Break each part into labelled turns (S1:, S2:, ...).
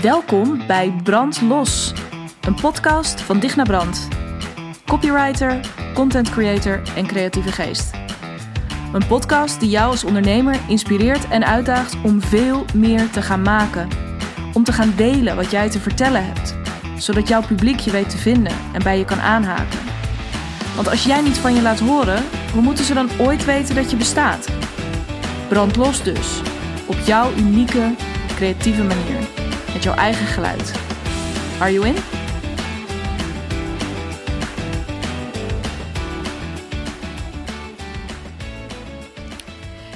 S1: Welkom bij Brand Los, een podcast van Digna Brand. Copywriter, content creator en creatieve geest. Een podcast die jou als ondernemer inspireert en uitdaagt om veel meer te gaan maken. Om te gaan delen wat jij te vertellen hebt, zodat jouw publiek je weet te vinden en bij je kan aanhaken. Want als jij niet van je laat horen, hoe moeten ze dan ooit weten dat je bestaat? Brand los dus, op jouw unieke, creatieve manier, met jouw eigen geluid. Are you in?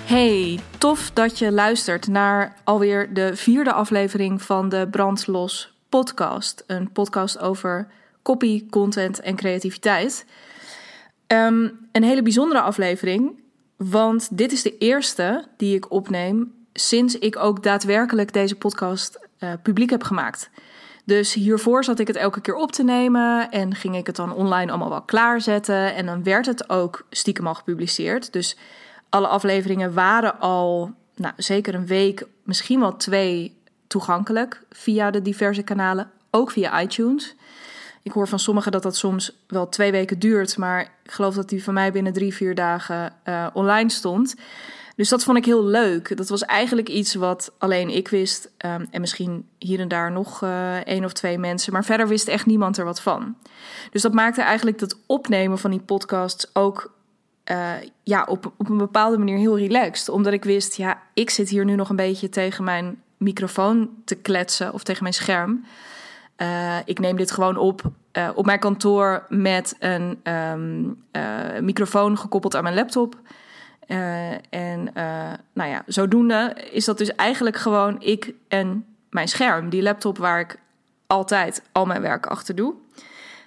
S1: Hey, tof dat je luistert naar alweer de vierde aflevering van de Brandlos podcast. Een podcast over copy, content en creativiteit. Ehm, een hele bijzondere aflevering, want dit is de eerste die ik opneem sinds ik ook daadwerkelijk deze podcast uh, publiek heb gemaakt. Dus hiervoor zat ik het elke keer op te nemen en ging ik het dan online allemaal wel klaarzetten. En dan werd het ook stiekem al gepubliceerd. Dus alle afleveringen waren al nou, zeker een week, misschien wel twee toegankelijk via de diverse kanalen, ook via iTunes. Ik hoor van sommigen dat dat soms wel twee weken duurt, maar ik geloof dat die van mij binnen drie, vier dagen uh, online stond. Dus dat vond ik heel leuk. Dat was eigenlijk iets wat alleen ik wist. Um, en misschien hier en daar nog uh, één of twee mensen. Maar verder wist echt niemand er wat van. Dus dat maakte eigenlijk dat opnemen van die podcasts ook uh, ja, op, op een bepaalde manier heel relaxed. Omdat ik wist, ja, ik zit hier nu nog een beetje tegen mijn microfoon te kletsen of tegen mijn scherm. Uh, ik neem dit gewoon op op mijn kantoor met een um, microfoon gekoppeld aan mijn laptop. En nou ja, zodoende is dat dus eigenlijk gewoon ik en mijn scherm. Die laptop waar ik altijd al mijn werk achter doe.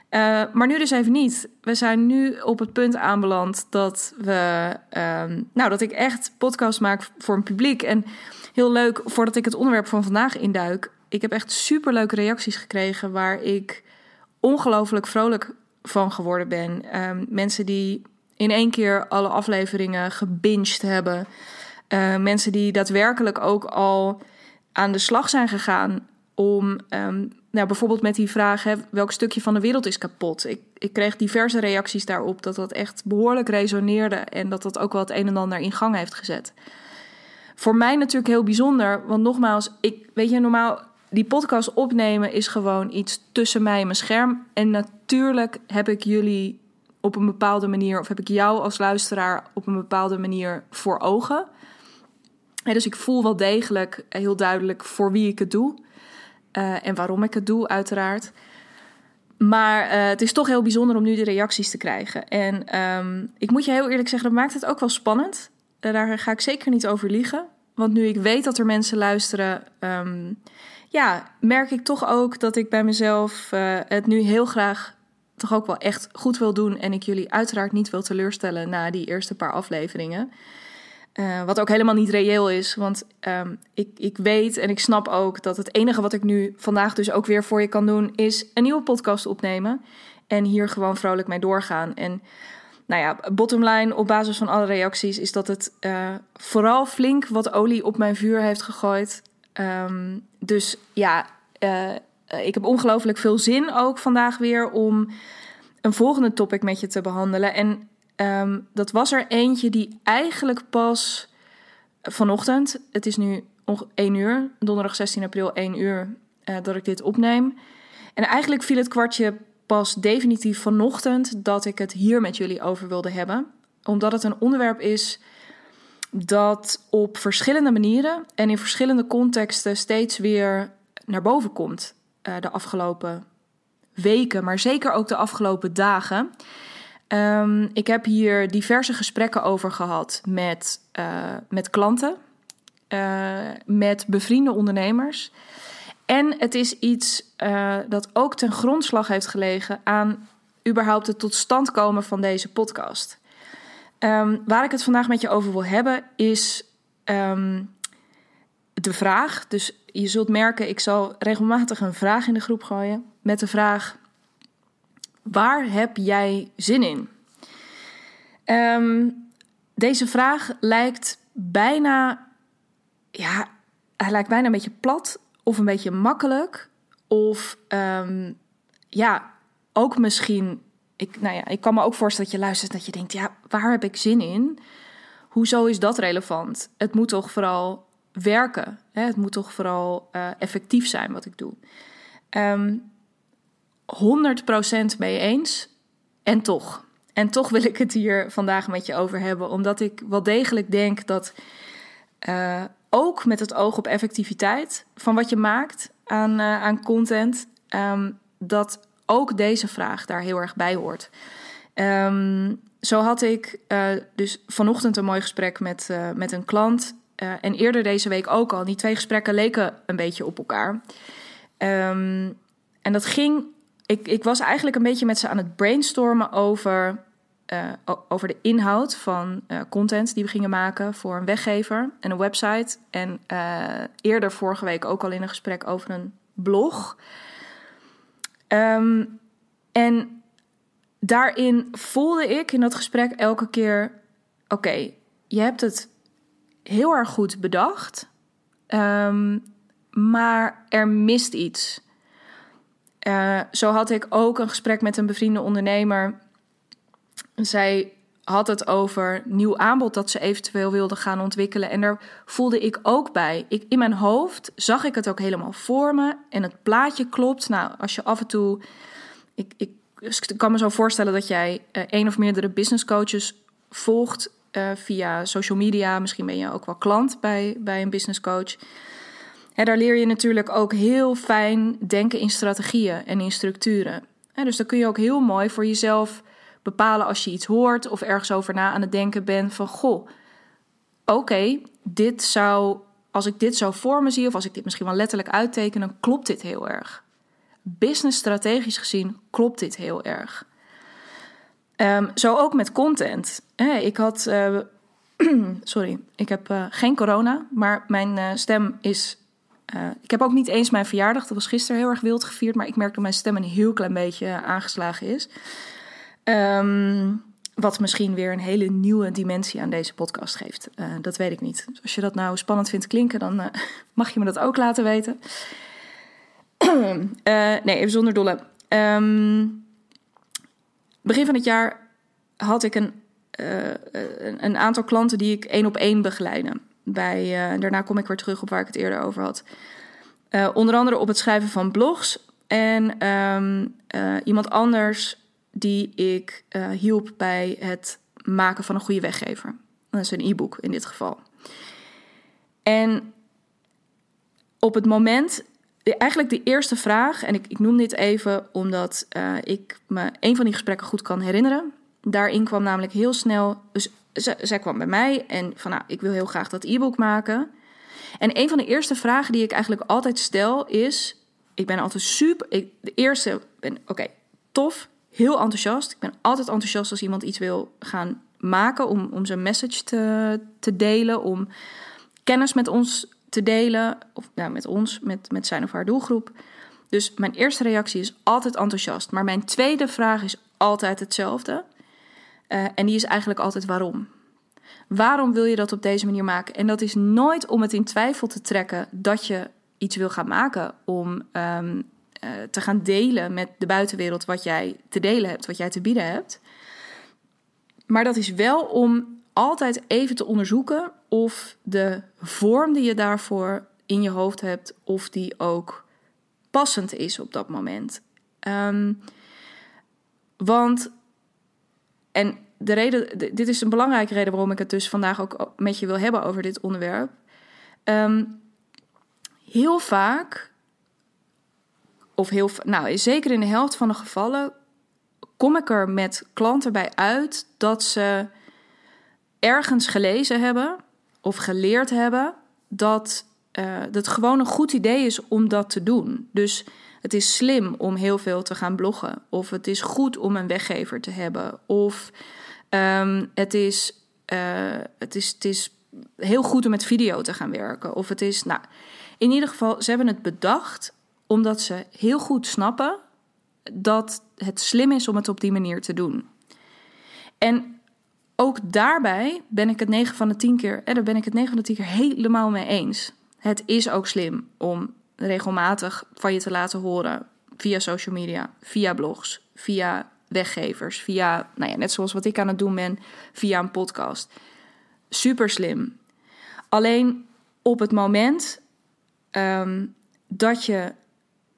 S1: Uh, maar nu dus even niet. We zijn nu op het punt aanbeland dat we, um, nou, dat ik echt podcast maak voor een publiek. En heel leuk, voordat ik het onderwerp van vandaag induik, ik heb echt super leuke reacties gekregen waar ik ongelooflijk vrolijk van geworden ben. Um, mensen die in één keer alle afleveringen gebinged hebben. Uh, mensen die daadwerkelijk ook al aan de slag zijn gegaan om um, nou, bijvoorbeeld met die vraag: hè, welk stukje van de wereld is kapot? Ik, ik kreeg diverse reacties daarop dat dat echt behoorlijk resoneerde en dat dat ook wel het een en ander in gang heeft gezet. Voor mij natuurlijk heel bijzonder, want nogmaals, ik weet je, normaal die podcast opnemen is gewoon iets tussen mij en mijn scherm. En natuurlijk heb ik jullie op een bepaalde manier, of heb ik jou als luisteraar op een bepaalde manier voor ogen. dus ik voel wel degelijk heel duidelijk voor wie ik het doe. Uh, en waarom ik het doe, uiteraard. Maar uh, het is toch heel bijzonder om nu de reacties te krijgen. En um, ik moet je heel eerlijk zeggen, dat maakt het ook wel spannend. Uh, daar ga ik zeker niet over liegen. Want nu ik weet dat er mensen luisteren, um, ja, merk ik toch ook dat ik bij mezelf het nu heel graag toch ook wel echt goed wil doen. En ik jullie uiteraard niet wil teleurstellen na die eerste paar afleveringen. Uh, wat ook helemaal niet reëel is. Want um, ik, ik weet en ik snap ook dat het enige wat ik nu vandaag dus ook weer voor je kan doen, is een nieuwe podcast opnemen. En hier gewoon vrolijk mee doorgaan. En nou ja, bottom line op basis van alle reacties is dat het uh, vooral flink wat olie op mijn vuur heeft gegooid. Um, dus ja, uh, ik heb ongelooflijk veel zin ook vandaag weer om een volgende topic met je te behandelen. En Um, dat was er eentje die eigenlijk pas vanochtend, het is nu 1 uur, donderdag 16 april 1 uur, uh, dat ik dit opneem. En eigenlijk viel het kwartje pas definitief vanochtend dat ik het hier met jullie over wilde hebben. Omdat het een onderwerp is dat op verschillende manieren en in verschillende contexten steeds weer naar boven komt uh, de afgelopen weken, maar zeker ook de afgelopen dagen. Um, ik heb hier diverse gesprekken over gehad met, uh, met klanten, uh, met bevriende ondernemers. En het is iets dat ook ten grondslag heeft gelegen aan überhaupt het tot stand komen van deze podcast. Um, waar ik het vandaag met je over wil hebben is um, de vraag. Dus je zult merken, ik zal regelmatig een vraag in de groep gooien met de vraag: Waar heb jij zin in? Um, deze vraag lijkt bijna, ja, hij lijkt bijna een beetje plat of een beetje makkelijk, of ehm, ja, ook misschien. Ik, nou ja, ik kan me ook voorstellen dat je luistert dat je denkt: ja, waar heb ik zin in? Hoezo is dat relevant? Het moet toch vooral werken. Het moet toch vooral uh, effectief zijn wat ik doe. Um, ehm, 100% mee eens. En toch. En toch wil ik het hier vandaag met je over hebben, omdat ik wel degelijk denk dat uh, ook met het oog op effectiviteit van wat je maakt aan, uh, aan content, um, dat ook deze vraag daar heel erg bij hoort. Um, zo had ik dus vanochtend een mooi gesprek met, met een klant. En eerder deze week ook al. Die twee gesprekken leken een beetje op elkaar. Um, en dat ging. Ik, ik was eigenlijk een beetje met ze aan het brainstormen over uh, over de inhoud van uh, content die we gingen maken voor een weggever en een website. En eerder vorige week ook al in een gesprek over een blog. Um, en daarin voelde ik in dat gesprek elke keer: oké, je hebt het heel erg goed bedacht, um, maar er mist iets. zo had ik ook een gesprek met een bevriende ondernemer zij had het over nieuw aanbod dat ze eventueel wilde gaan ontwikkelen. En daar voelde ik ook bij. Ik, in mijn hoofd zag ik het ook helemaal voor me. En het plaatje klopt. Nou, als je af en toe. Ik, ik, ik kan me zo voorstellen dat jij uh, één of meerdere business coaches volgt uh, via social media. Misschien ben je ook wel klant bij, bij een business coach. Daar leer je natuurlijk ook heel fijn denken in strategieën en in structuren. En dus dan kun je ook heel mooi voor jezelf bepalen als je iets hoort of ergens over na aan het denken bent van goh, oké, dit zou, als ik dit zo voor zie of als ik dit misschien wel letterlijk uitteken, dan klopt dit heel erg. Business strategisch gezien klopt dit heel erg. Um, zo ook met content. ik had, uh, sorry, ik heb uh, geen corona, maar mijn uh, stem is. ik heb ook niet eens mijn verjaardag, dat was gisteren heel erg wild gevierd, maar ik merk dat mijn stem een heel klein beetje aangeslagen is. Um, wat misschien weer een hele nieuwe dimensie aan deze podcast geeft. Dat weet ik niet. Dus als je dat nou spannend vindt klinken, dan mag je me dat ook laten weten. nee, even zonder dolle. Um, begin van het jaar had ik een, een aantal klanten die ik één op één begeleide. Bij, daarna kom ik weer terug op waar ik het eerder over had. onder andere op het schrijven van blogs. En um, iemand anders die ik hielp bij het maken van een goede weggever. Dat is een e-book in dit geval. En op het moment, eigenlijk de eerste vraag, en ik, ik noem dit even omdat uh, ik me een van die gesprekken goed kan herinneren. Daarin kwam namelijk heel snel, dus zij kwam bij mij en van nou, ik wil heel graag dat e-book maken. En een van de eerste vragen die ik eigenlijk altijd stel is, ik ben altijd super, de eerste, ben oké, tof, heel enthousiast. Ik ben altijd enthousiast als iemand iets wil gaan maken, om, om zijn message te, te delen, om kennis met ons te delen, of nou, met ons, met, met zijn of haar doelgroep. Dus mijn eerste reactie is altijd enthousiast. Maar mijn tweede vraag is altijd hetzelfde. Uh, en die is eigenlijk altijd waarom. Waarom wil je dat op deze manier maken? En dat is nooit om het in twijfel te trekken dat je iets wil gaan maken om um, uh, te gaan delen met de buitenwereld wat jij te delen hebt, wat jij te bieden hebt. Maar dat is wel om altijd even te onderzoeken of de vorm die je daarvoor in je hoofd hebt, of die ook passend is op dat moment. Um, want, en de reden, dit is een belangrijke reden waarom ik het dus vandaag ook met je wil hebben over dit onderwerp. Um, heel vaak of heel, nou, zeker in de helft van de gevallen, kom ik er met klanten bij uit dat ze ergens gelezen hebben of geleerd hebben dat uh, het gewoon een goed idee is om dat te doen. Dus het is slim om heel veel te gaan bloggen, of het is goed om een weggever te hebben, of um, het, is, uh, het, is, het is heel goed om met video te gaan werken, of het is, nou, in ieder geval, ze hebben het bedacht omdat ze heel goed snappen dat het slim is om het op die manier te doen. En ook daarbij ben ik het 9 van de 10 keer, en daar ben ik het 9 van de 10 keer helemaal mee eens. Het is ook slim om regelmatig van je te laten horen via social media, via blogs, via weggevers, via, nou ja, net zoals wat ik aan het doen ben, via een podcast. Super slim. Alleen op het moment ehm, dat je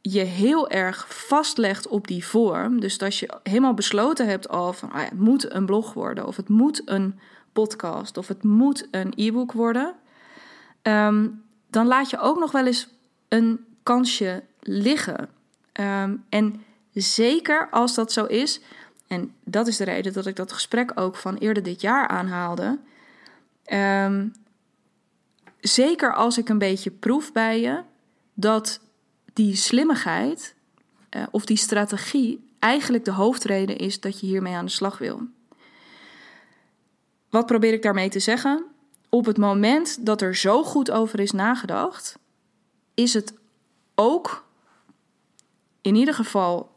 S1: je heel erg vastlegt op die vorm, dus dat je helemaal besloten hebt al van ah het moet een blog worden, of het moet een podcast, of het moet een e-book worden, ehm, dan laat je ook nog wel eens een kansje liggen. Ehm, en zeker als dat zo is, en dat is de reden dat ik dat gesprek ook van eerder dit jaar aanhaalde. Ehm, zeker als ik een beetje proef bij je dat die slimmigheid uh, of die strategie eigenlijk de hoofdreden is dat je hiermee aan de slag wil. Wat probeer ik daarmee te zeggen? Op het moment dat er zo goed over is nagedacht, is het ook in ieder geval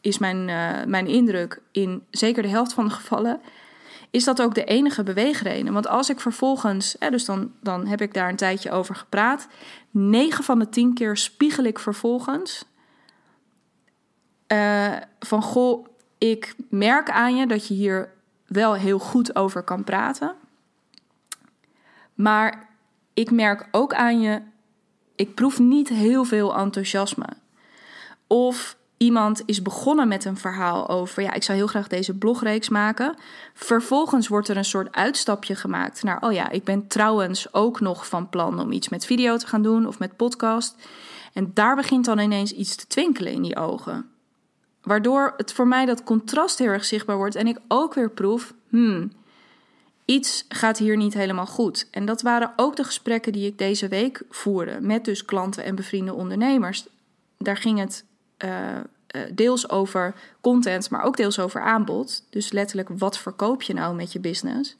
S1: is mijn, uh, mijn indruk in zeker de helft van de gevallen, is dat ook de enige beweegreden. Want als ik vervolgens, dus dan, dan heb ik daar een tijdje over gepraat, 9 van de 10 keer spiegel ik vervolgens uh, van goh, ik merk aan je dat je hier wel heel goed over kan praten. Maar ik merk ook aan je, ik proef niet heel veel enthousiasme. Of iemand is begonnen met een verhaal over, ja, ik zou heel graag deze blogreeks maken. Vervolgens wordt er een soort uitstapje gemaakt naar, oh ja, ik ben trouwens ook nog van plan om iets met video te gaan doen of met podcast. En daar begint dan ineens iets te twinkelen in die ogen. Waardoor het voor mij dat contrast heel erg zichtbaar wordt en ik ook weer proef, hmm, iets gaat hier niet helemaal goed. En dat waren ook de gesprekken die ik deze week voerde met dus klanten en bevriende ondernemers. Daar ging het uh, deels over content, maar ook deels over aanbod. Dus letterlijk, wat verkoop je nou met je business?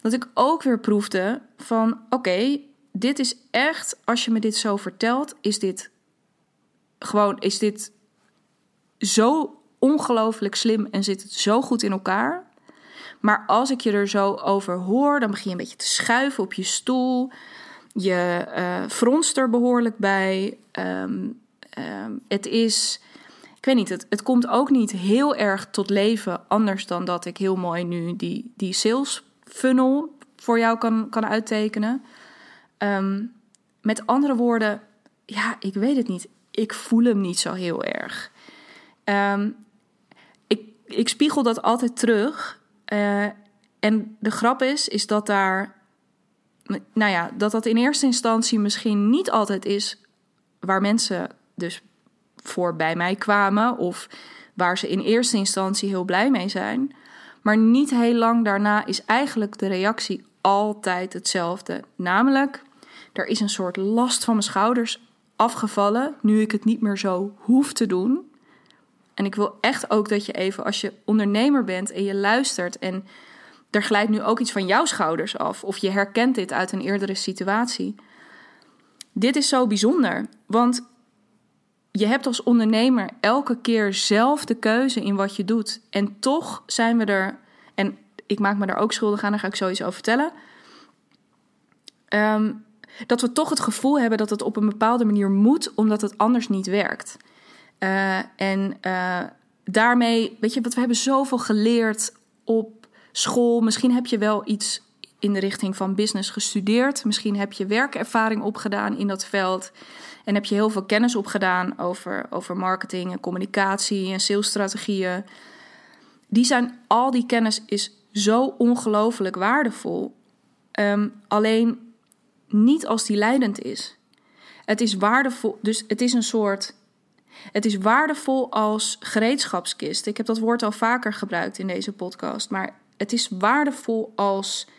S1: Dat ik ook weer proefde van: oké, dit is echt, als je me dit zo vertelt, is dit gewoon, is dit zo ongelooflijk slim en zit het zo goed in elkaar. Maar als ik je er zo over hoor, dan begin je een beetje te schuiven op je stoel. Je uh, fronst er behoorlijk bij. Um, Ehm, het is, ik weet niet, het, komt ook niet heel erg tot leven. Anders dan dat ik heel mooi nu die, die sales funnel voor jou kan, kan uittekenen. Ehm, met andere woorden, ja, ik weet het niet. Ik voel hem niet zo heel erg. Um, ik, ik spiegel dat altijd terug. Uh, en de grap is, is dat daar, nou ja, dat dat in eerste instantie misschien niet altijd is waar mensen dus voor bij mij kwamen of waar ze in eerste instantie heel blij mee zijn. Maar niet heel lang daarna is eigenlijk de reactie altijd hetzelfde. Namelijk, er is een soort last van mijn schouders afgevallen nu ik het niet meer zo hoef te doen. En ik wil echt ook dat je even, als je ondernemer bent en je luistert en er glijdt nu ook iets van jouw schouders af, of je herkent dit uit een eerdere situatie. Dit is zo bijzonder, want je hebt als ondernemer elke keer zelf de keuze in wat je doet. En toch zijn we er, en ik maak me daar ook schuldig aan, daar ga ik zoiets over vertellen. Ehm, dat we toch het gevoel hebben dat het op een bepaalde manier moet, omdat het anders niet werkt. Uh, en uh, daarmee, weet je, wat we hebben zoveel geleerd op school. Misschien heb je wel iets in de richting van business gestudeerd. Misschien heb je werkervaring opgedaan in dat veld. En heb je heel veel kennis opgedaan over, over marketing en communicatie en salesstrategieën. Die zijn, al die kennis is zo ongelooflijk waardevol. Um, alleen niet als die leidend is. Het is waardevol, dus het is een soort. Het is waardevol als gereedschapskist. Ik heb dat woord al vaker gebruikt in deze podcast. Maar het is waardevol als een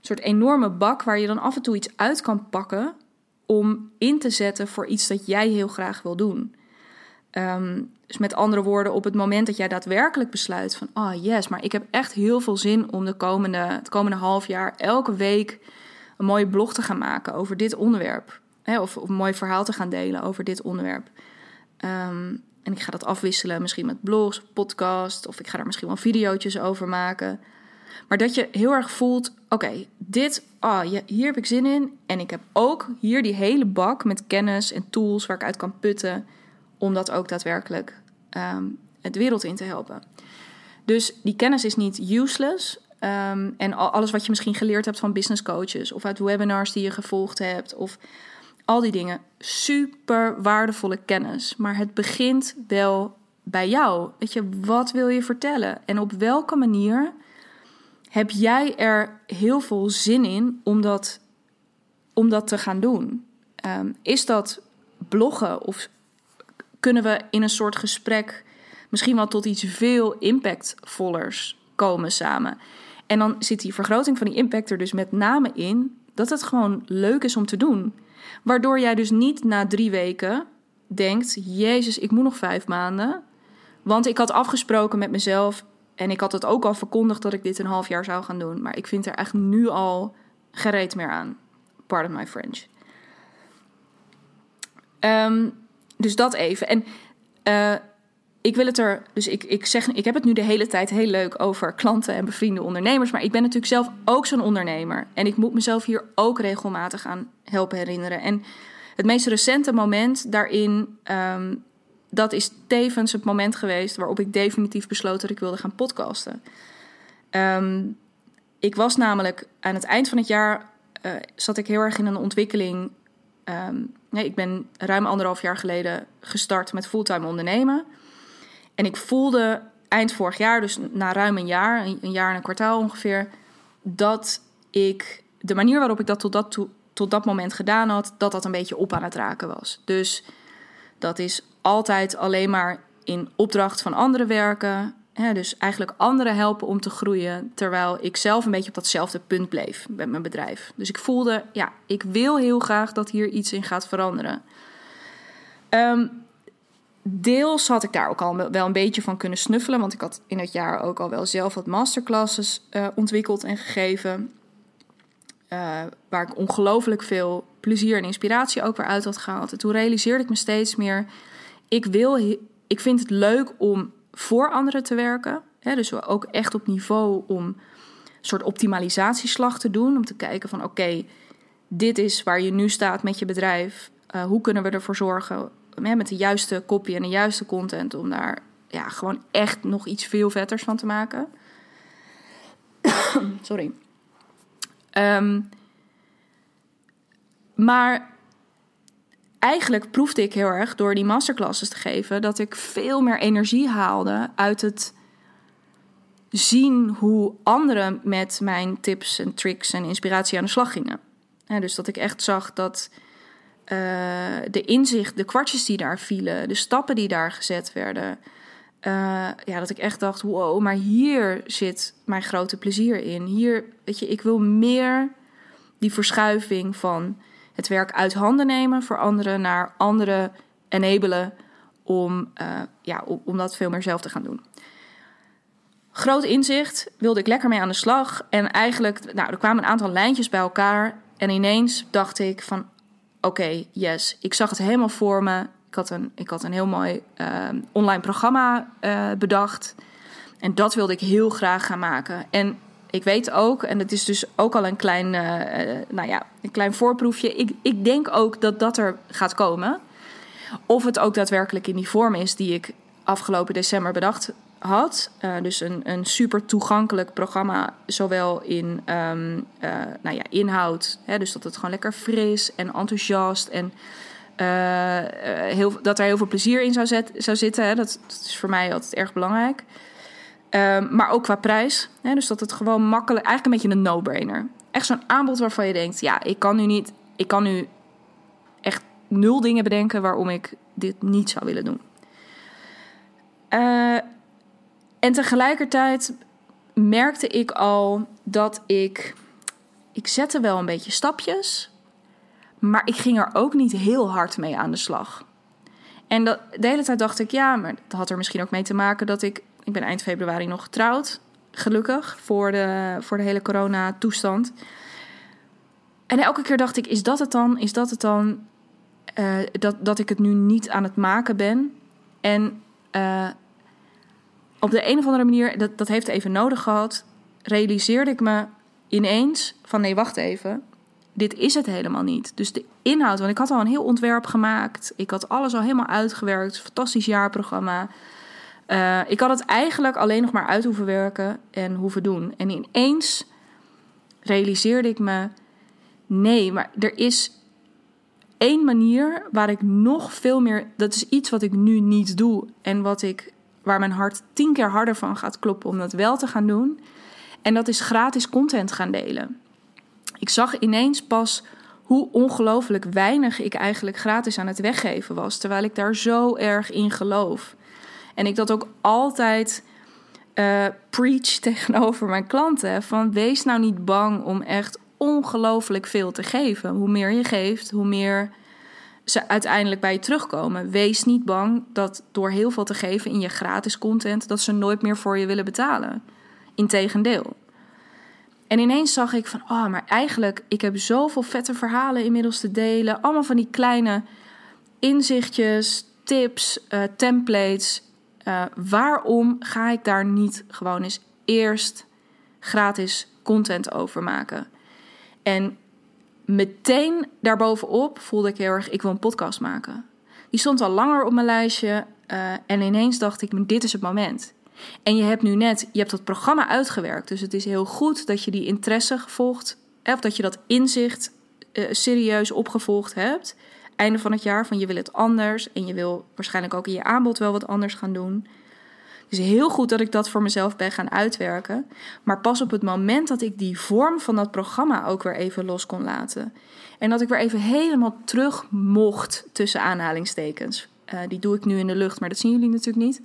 S1: soort enorme bak waar je dan af en toe iets uit kan pakken om in te zetten voor iets dat jij heel graag wil doen. Um, dus met andere woorden, op het moment dat jij daadwerkelijk besluit van, oh yes, maar ik heb echt heel veel zin om de komende, het komende half jaar elke week een mooie blog te gaan maken over dit onderwerp. Hè, of, of, een mooi verhaal te gaan delen over dit onderwerp. Um, en ik ga dat afwisselen, misschien met blogs, podcast, of ik ga daar misschien wel video's over maken. Maar dat je heel erg voelt: oké, dit, ah, hier heb ik zin in. En ik heb ook hier die hele bak met kennis en tools waar ik uit kan putten. Om dat ook daadwerkelijk um, het wereld in te helpen. Dus die kennis is niet useless. Ehm, en alles wat je misschien geleerd hebt van business coaches of uit webinars die je gevolgd hebt of al die dingen. Super waardevolle kennis. Maar het begint wel bij jou. Weet je, wat wil je vertellen? En op welke manier heb jij er heel veel zin in om dat, om dat te gaan doen? Ehm, is dat bloggen of kunnen we in een soort gesprek misschien wel tot iets veel impactvollers komen samen? En dan zit die vergroting van die impact er dus met name in dat het gewoon leuk is om te doen. Waardoor jij dus niet na drie weken denkt: Jezus, ik moet nog vijf maanden. Want ik had afgesproken met mezelf en ik had het ook al verkondigd dat ik dit een half jaar zou gaan doen. Maar ik vind er echt nu al gereed meer aan. Pardon my French. Ehm, dus dat even. En uh, ik wil het er, dus ik, ik zeg, ik heb het nu de hele tijd heel leuk over klanten en bevriende ondernemers, maar ik ben natuurlijk zelf ook zo'n ondernemer. En ik moet mezelf hier ook regelmatig aan helpen herinneren. En het meest recente moment daarin, ehm, dat is tevens het moment geweest waarop ik definitief besloot dat ik wilde gaan podcasten. Ehm, ik was namelijk aan het eind van het jaar, uh, zat ik heel erg in een ontwikkeling. Um, nee, ik ben ruim anderhalf jaar geleden gestart met fulltime ondernemen. En ik voelde eind vorig jaar, dus na ruim een jaar, een jaar en een kwartaal ongeveer, dat ik de manier waarop ik dat tot dat, tot dat moment gedaan had, dat dat een beetje op aan het raken was. Dus dat is altijd alleen maar in opdracht van anderen werken. Hè, dus eigenlijk anderen helpen om te groeien, terwijl ik zelf een beetje op datzelfde punt bleef met mijn bedrijf. Dus ik voelde, ja, ik wil heel graag dat hier iets in gaat veranderen. Um, deels had ik daar ook al wel een beetje van kunnen snuffelen. Want ik had in het jaar ook al wel zelf wat masterclasses uh, ontwikkeld en gegeven. Uh, waar ik ongelooflijk veel plezier en inspiratie ook weer uit had gehaald. En toen realiseerde ik me steeds meer: ik, wil, ik vind het leuk om voor anderen te werken. Hè, dus ook echt op niveau om een soort optimalisatieslag te doen. Om te kijken van oké, dit is waar je nu staat met je bedrijf. Uh, hoe kunnen we ervoor zorgen met de juiste kopie en de juiste content om daar ja, gewoon echt nog iets veel vetters van te maken. Sorry. Ehm, maar eigenlijk proefde ik heel erg door die masterclasses te geven dat ik veel meer energie haalde uit het zien hoe anderen met mijn tips en tricks en inspiratie aan de slag gingen. dus dat ik echt zag dat uh, de inzicht, de kwartjes die daar vielen, de stappen die daar gezet werden. Uh, ja, dat ik echt dacht: wow, maar hier zit mijn grote plezier in. Hier, weet je, ik wil meer die verschuiving van het werk uit handen nemen voor anderen naar anderen enabelen om, uh, ja, om, dat veel meer zelf te gaan doen. Groot inzicht, wilde ik lekker mee aan de slag. En eigenlijk, nou, er kwamen een aantal lijntjes bij elkaar. En ineens dacht ik van, oké, yes. Ik zag het helemaal voor me. Ik had een, ik had een heel mooi uh, online programma uh, bedacht. En dat wilde ik heel graag gaan maken. En ik weet ook, en het is dus ook al een klein, uh, nou ja, een klein voorproefje. Ik, ik denk ook dat dat er gaat komen. Of het ook daadwerkelijk in die vorm is die ik afgelopen december bedacht had. Uh, dus een, een super toegankelijk programma, zowel in uh, nou ja, inhoud, hè, dus dat het gewoon lekker fris en enthousiast en heel, dat er heel veel plezier in zou, zou zitten. Hè, dat, dat, is voor mij altijd erg belangrijk. Um, maar ook qua prijs. Hè, dus dat het gewoon makkelijk, eigenlijk een beetje een no-brainer. Echt zo'n aanbod waarvan je denkt, ja, ik kan nu niet, ik kan nu echt nul dingen bedenken waarom ik dit niet zou willen doen. Uh, en tegelijkertijd merkte ik al dat ik. Ik zette wel een beetje stapjes. Maar ik ging er ook niet heel hard mee aan de slag. En dat, de hele tijd dacht ik, ja, maar dat had er misschien ook mee te maken dat ik. Ik ben eind februari nog getrouwd. Gelukkig voor de, voor de hele corona-toestand. En elke keer dacht ik: is dat het dan? Is dat het dan? Uh, dat, dat ik het nu niet aan het maken ben. En uh, op de een of andere manier, dat, dat heeft even nodig gehad. realiseerde ik me ineens van nee, wacht even. Dit is het helemaal niet. Dus de inhoud, want ik had al een heel ontwerp gemaakt. Ik had alles al helemaal uitgewerkt. Fantastisch jaarprogramma. Uh, ik had het eigenlijk alleen nog maar uit hoeven werken en hoeven doen. En ineens realiseerde ik me: nee, maar er is één manier waar ik nog veel meer. Dat is iets wat ik nu niet doe en wat ik, waar mijn hart tien keer harder van gaat kloppen om dat wel te gaan doen. En dat is gratis content gaan delen. Ik zag ineens pas hoe ongelooflijk weinig ik eigenlijk gratis aan het weggeven was, terwijl ik daar zo erg in geloof. En ik dat ook altijd uh, preach tegenover mijn klanten: van wees nou niet bang om echt ongelooflijk veel te geven. Hoe meer je geeft, hoe meer ze uiteindelijk bij je terugkomen. Wees niet bang dat door heel veel te geven in je gratis content, dat ze nooit meer voor je willen betalen. Integendeel. En ineens zag ik van, oh, maar eigenlijk, ik heb zoveel vette verhalen inmiddels te delen. Allemaal van die kleine inzichtjes, tips, uh, templates. Uh, waarom ga ik daar niet gewoon eens eerst gratis content over maken? En meteen daarbovenop voelde ik heel erg, ik wil een podcast maken. Die stond al langer op mijn lijstje uh, en ineens dacht ik, dit is het moment. En je hebt nu net, je hebt dat programma uitgewerkt. Dus het is heel goed dat je die interesse gevolgd hebt. Of dat je dat inzicht serieus opgevolgd hebt. Einde van het jaar van je wil het anders. En je wil waarschijnlijk ook in je aanbod wel wat anders gaan doen. Is heel goed dat ik dat voor mezelf ben gaan uitwerken. Maar pas op het moment dat ik die vorm van dat programma ook weer even los kon laten. En dat ik weer even helemaal terug mocht tussen aanhalingstekens. Uh, die doe ik nu in de lucht, maar dat zien jullie natuurlijk niet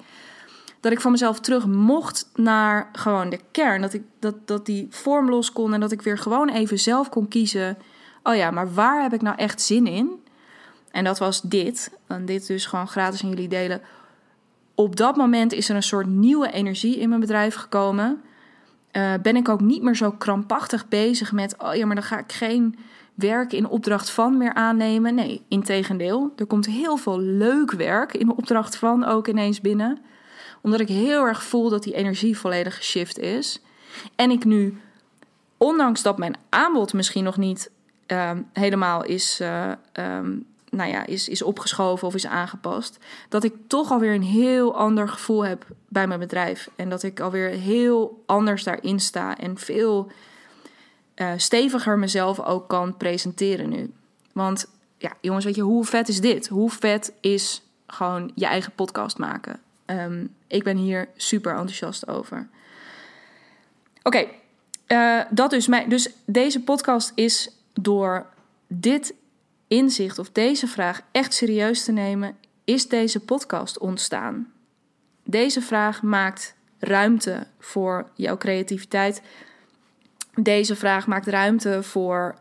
S1: dat ik van mezelf terug mocht naar gewoon de kern. Dat, ik, dat, dat die vorm los kon en dat ik weer gewoon even zelf kon kiezen. Oh ja, maar waar heb ik nou echt zin in? En dat was dit. En dit dus gewoon gratis aan jullie delen. Op dat moment is er een soort nieuwe energie in mijn bedrijf gekomen. Uh, ben ik ook niet meer zo krampachtig bezig met... oh ja, maar dan ga ik geen werk in opdracht van meer aannemen. Nee, integendeel. Er komt heel veel leuk werk in opdracht van ook ineens binnen omdat ik heel erg voel dat die energie volledig geshift is. En ik nu, ondanks dat mijn aanbod misschien nog niet uh, helemaal is, uh, um, nou ja, is, is opgeschoven of is aangepast, dat ik toch alweer een heel ander gevoel heb bij mijn bedrijf. En dat ik alweer heel anders daarin sta en veel uh, steviger mezelf ook kan presenteren nu. Want ja, jongens, weet je, hoe vet is dit? Hoe vet is gewoon je eigen podcast maken? Um, ik ben hier super enthousiast over. Oké, eh, dat dus. Mijn, dus deze podcast is door dit inzicht of deze vraag echt serieus te nemen, is deze podcast ontstaan. Deze vraag maakt ruimte voor jouw creativiteit. Deze vraag maakt ruimte voor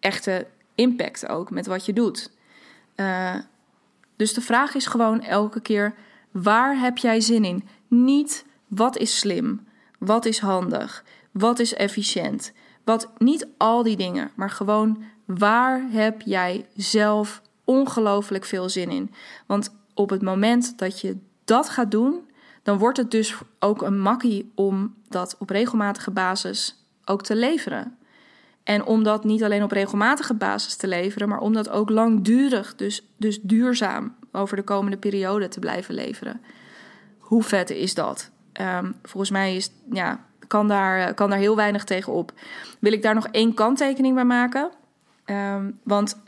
S1: echte impact ook met wat je doet. Uh, dus de vraag is gewoon elke keer Waar heb jij zin in? Niet wat is slim, wat is handig, wat is efficiënt. Wat niet al die dingen, maar gewoon waar heb jij zelf ongelooflijk veel zin in? Want op het moment dat je dat gaat doen, dan wordt het dus ook een makkie om dat op regelmatige basis ook te leveren. En om dat niet alleen op regelmatige basis te leveren, maar om dat ook langdurig, dus, dus duurzaam over de komende periode te blijven leveren. Hoe vet is dat? Um, volgens mij is, ja, kan, daar, kan daar heel weinig tegen op. Wil ik daar nog één kanttekening bij maken? Um, want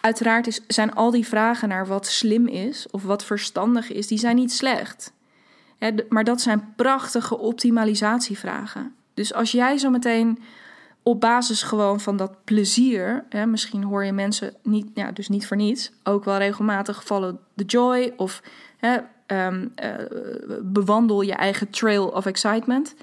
S1: uiteraard is, zijn al die vragen naar wat slim is of wat verstandig is, die zijn niet slecht. maar dat zijn prachtige optimalisatievragen. Dus als jij zo meteen op basis gewoon van dat plezier, hè, misschien hoor je mensen niet, ja, dus niet voor niets, ook wel regelmatig follow the joy of hè, um, uh, bewandel je eigen trail of excitement.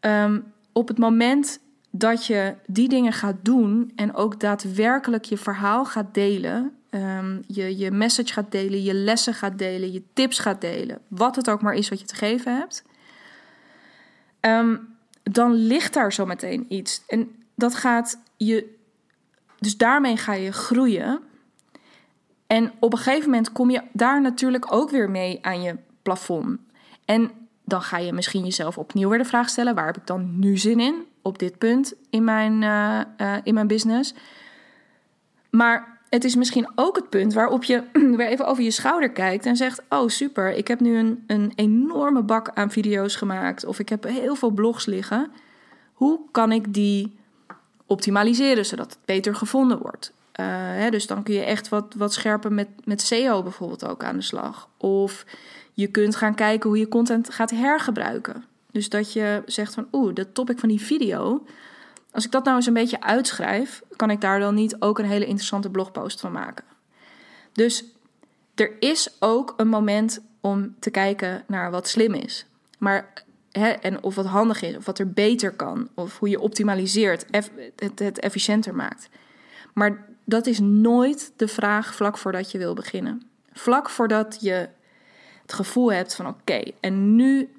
S1: Um, op het moment dat je die dingen gaat doen en ook daadwerkelijk je verhaal gaat delen, um, je, je message gaat delen, je lessen gaat delen, je tips gaat delen, wat het ook maar is wat je te geven hebt. Um, dan ligt daar zo meteen iets. En dat gaat je. Dus daarmee ga je groeien. En op een gegeven moment kom je daar natuurlijk ook weer mee aan je plafond. En dan ga je misschien jezelf opnieuw weer de vraag stellen: waar heb ik dan nu zin in op dit punt in mijn, uh, uh, in mijn business? Maar het is misschien ook het punt waarop je weer even over je schouder kijkt en zegt: Oh, super, ik heb nu een, een enorme bak aan video's gemaakt of ik heb heel veel blogs liggen. Hoe kan ik die optimaliseren zodat het beter gevonden wordt? Uh, hè, dus dan kun je echt wat, wat scherper met, met SEO bijvoorbeeld ook aan de slag. Of je kunt gaan kijken hoe je content gaat hergebruiken. Dus dat je zegt van oeh, dat topic van die video. Als ik dat nou eens een beetje uitschrijf, kan ik daar dan niet ook een hele interessante blogpost van maken. Dus er is ook een moment om te kijken naar wat slim is. Maar hè, en of wat handig is, of wat er beter kan, of hoe je optimaliseert, het, het efficiënter maakt. Maar dat is nooit de vraag vlak voordat je wil beginnen. Vlak voordat je het gevoel hebt van oké, en nu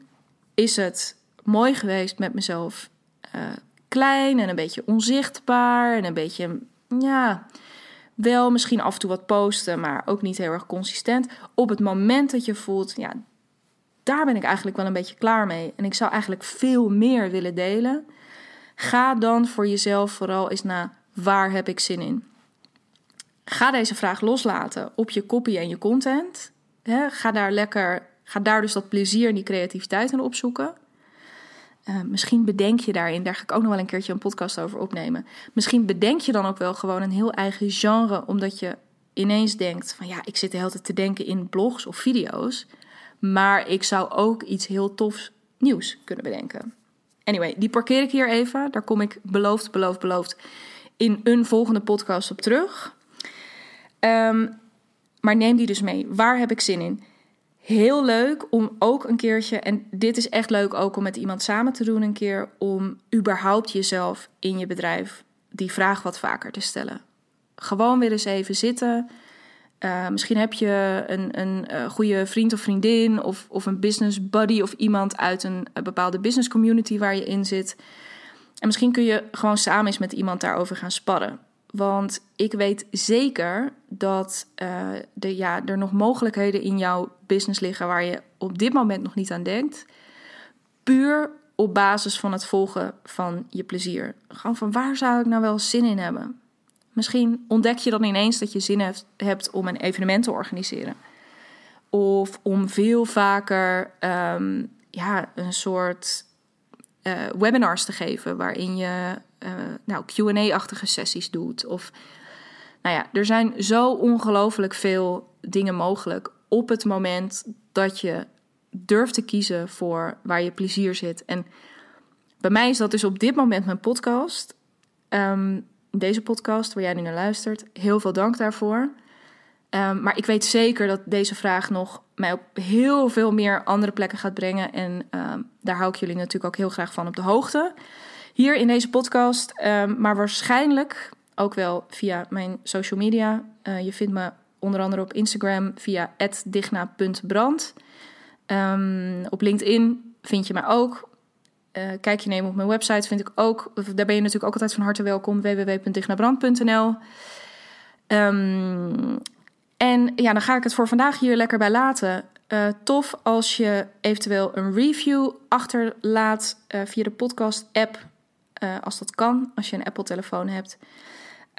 S1: is het mooi geweest met mezelf. Uh, klein en een beetje onzichtbaar en een beetje, ja, wel misschien af en toe wat posten, maar ook niet heel erg consistent. Op het moment dat je voelt, ja, daar ben ik eigenlijk wel een beetje klaar mee en ik zou eigenlijk veel meer willen delen. Ga dan voor jezelf vooral eens naar waar heb ik zin in. Ga deze vraag loslaten op je copy en je content. ga daar lekker, ga daar dus dat plezier en die creativiteit in opzoeken. Uh, misschien bedenk je daarin, daar ga ik ook nog wel een keertje een podcast over opnemen. Misschien bedenk je dan ook wel gewoon een heel eigen genre, omdat je ineens denkt van ja, ik zit de hele tijd te denken in blogs of video's, maar ik zou ook iets heel tofs nieuws kunnen bedenken. Anyway, die parkeer ik hier even. Daar kom ik beloofd, beloofd, beloofd in een volgende podcast op terug. Um, maar neem die dus mee. Waar heb ik zin in? Heel leuk om ook een keertje, en dit is echt leuk ook om met iemand samen te doen, een keer om überhaupt jezelf in je bedrijf die vraag wat vaker te stellen. Gewoon weer eens even zitten. Uh, misschien heb je een, een uh, goede vriend of vriendin of, of een business buddy of iemand uit een, een bepaalde business community waar je in zit. En misschien kun je gewoon samen eens met iemand daarover gaan sparren. Want ik weet zeker dat uh, de, ja, er nog mogelijkheden in jouw business liggen waar je op dit moment nog niet aan denkt. Puur op basis van het volgen van je plezier. Gewoon van waar zou ik nou wel zin in hebben? Misschien ontdek je dan ineens dat je zin hebt, hebt om een evenement te organiseren. Of om veel vaker um, ja, een soort uh, webinars te geven waarin je uh, nou, QA-achtige sessies doet. Of nou ja, er zijn zo ongelooflijk veel dingen mogelijk op het moment dat je durft te kiezen voor waar je plezier zit. En bij mij is dat dus op dit moment mijn podcast. Um, deze podcast waar jij nu naar luistert. Heel veel dank daarvoor. Um, maar ik weet zeker dat deze vraag nog mij op heel veel meer andere plekken gaat brengen. En um, daar hou ik jullie natuurlijk ook heel graag van op de hoogte hier in deze podcast, ehm, maar waarschijnlijk ook wel via mijn social media. Uh, je vindt me onder andere op Instagram via digna.brand. Um, op LinkedIn vind je mij ook. Uh, kijk je nemen op mijn website vind ik ook. Daar ben je natuurlijk ook altijd van harte welkom. www.dignabrand.nl um, En ja, dan ga ik het voor vandaag hier lekker bij laten. Uh, tof als je eventueel een review achterlaat via de podcast-app uh, als dat kan, als je een Apple-telefoon hebt.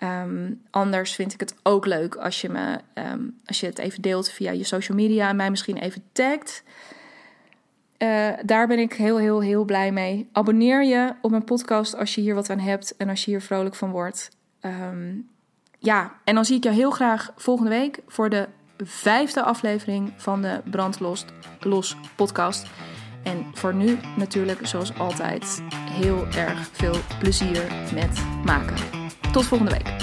S1: Um, anders vind ik het ook leuk als je, me, um, als je het even deelt via je social media en mij misschien even tagt. Uh, daar ben ik heel, heel, heel blij mee. Abonneer je op mijn podcast als je hier wat aan hebt en als je hier vrolijk van wordt. Um, ja, en dan zie ik jou heel graag volgende week voor de vijfde aflevering van de Brandlos Los podcast. En voor nu natuurlijk, zoals altijd, heel erg veel plezier met maken. Tot volgende week.